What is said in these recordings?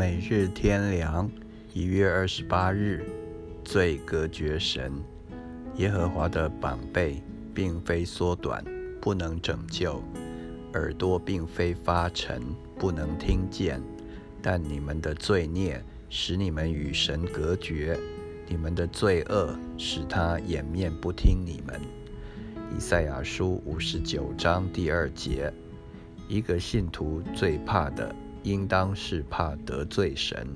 每日天良，一月二十八日，最隔绝神。耶和华的膀臂并非缩短，不能拯救；耳朵并非发沉，不能听见。但你们的罪孽使你们与神隔绝，你们的罪恶使他掩面不听你们。以赛亚书五十九章第二节。一个信徒最怕的，应当是怕得罪神，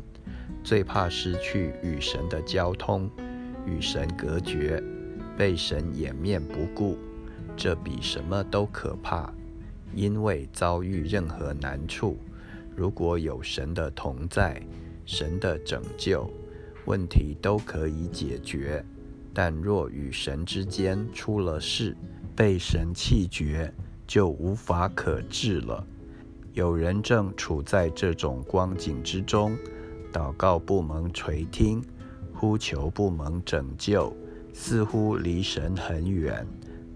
最怕失去与神的交通，与神隔绝，被神掩面不顾。这比什么都可怕，因为遭遇任何难处，如果有神的同在，神的拯救，问题都可以解决；但若与神之间出了事，被神弃绝。就无法可治了。有人正处在这种光景之中，祷告不蒙垂听，呼求不蒙拯救，似乎离神很远。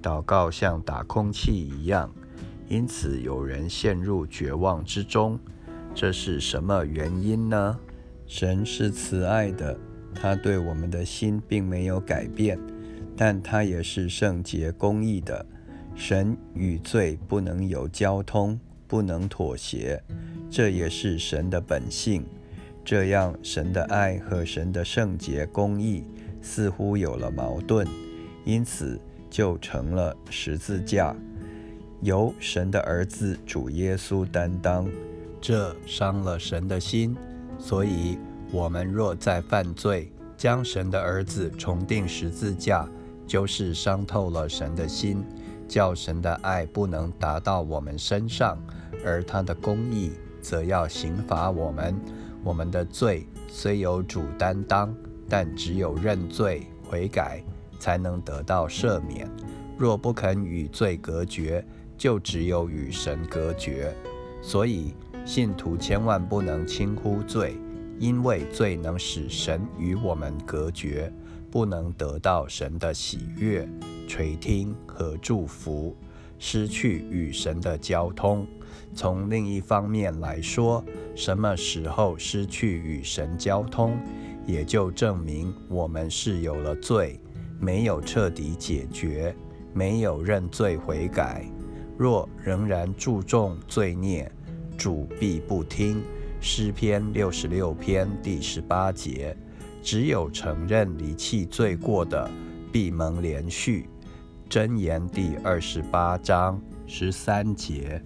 祷告像打空气一样，因此有人陷入绝望之中。这是什么原因呢？神是慈爱的，他对我们的心并没有改变，但他也是圣洁公义的。神与罪不能有交通，不能妥协，这也是神的本性。这样，神的爱和神的圣洁公义似乎有了矛盾，因此就成了十字架，由神的儿子主耶稣担当。这伤了神的心，所以我们若再犯罪，将神的儿子重定十字架，就是伤透了神的心。叫神的爱不能达到我们身上，而他的公义则要刑罚我们。我们的罪虽有主担当，但只有认罪悔改，才能得到赦免。若不肯与罪隔绝，就只有与神隔绝。所以信徒千万不能轻忽罪，因为罪能使神与我们隔绝，不能得到神的喜悦。垂听和祝福，失去与神的交通。从另一方面来说，什么时候失去与神交通，也就证明我们是有了罪，没有彻底解决，没有认罪悔改。若仍然注重罪孽，主必不听。诗篇六十六篇第十八节，只有承认离弃罪过的，必蒙连续。真言第二十八章十三节。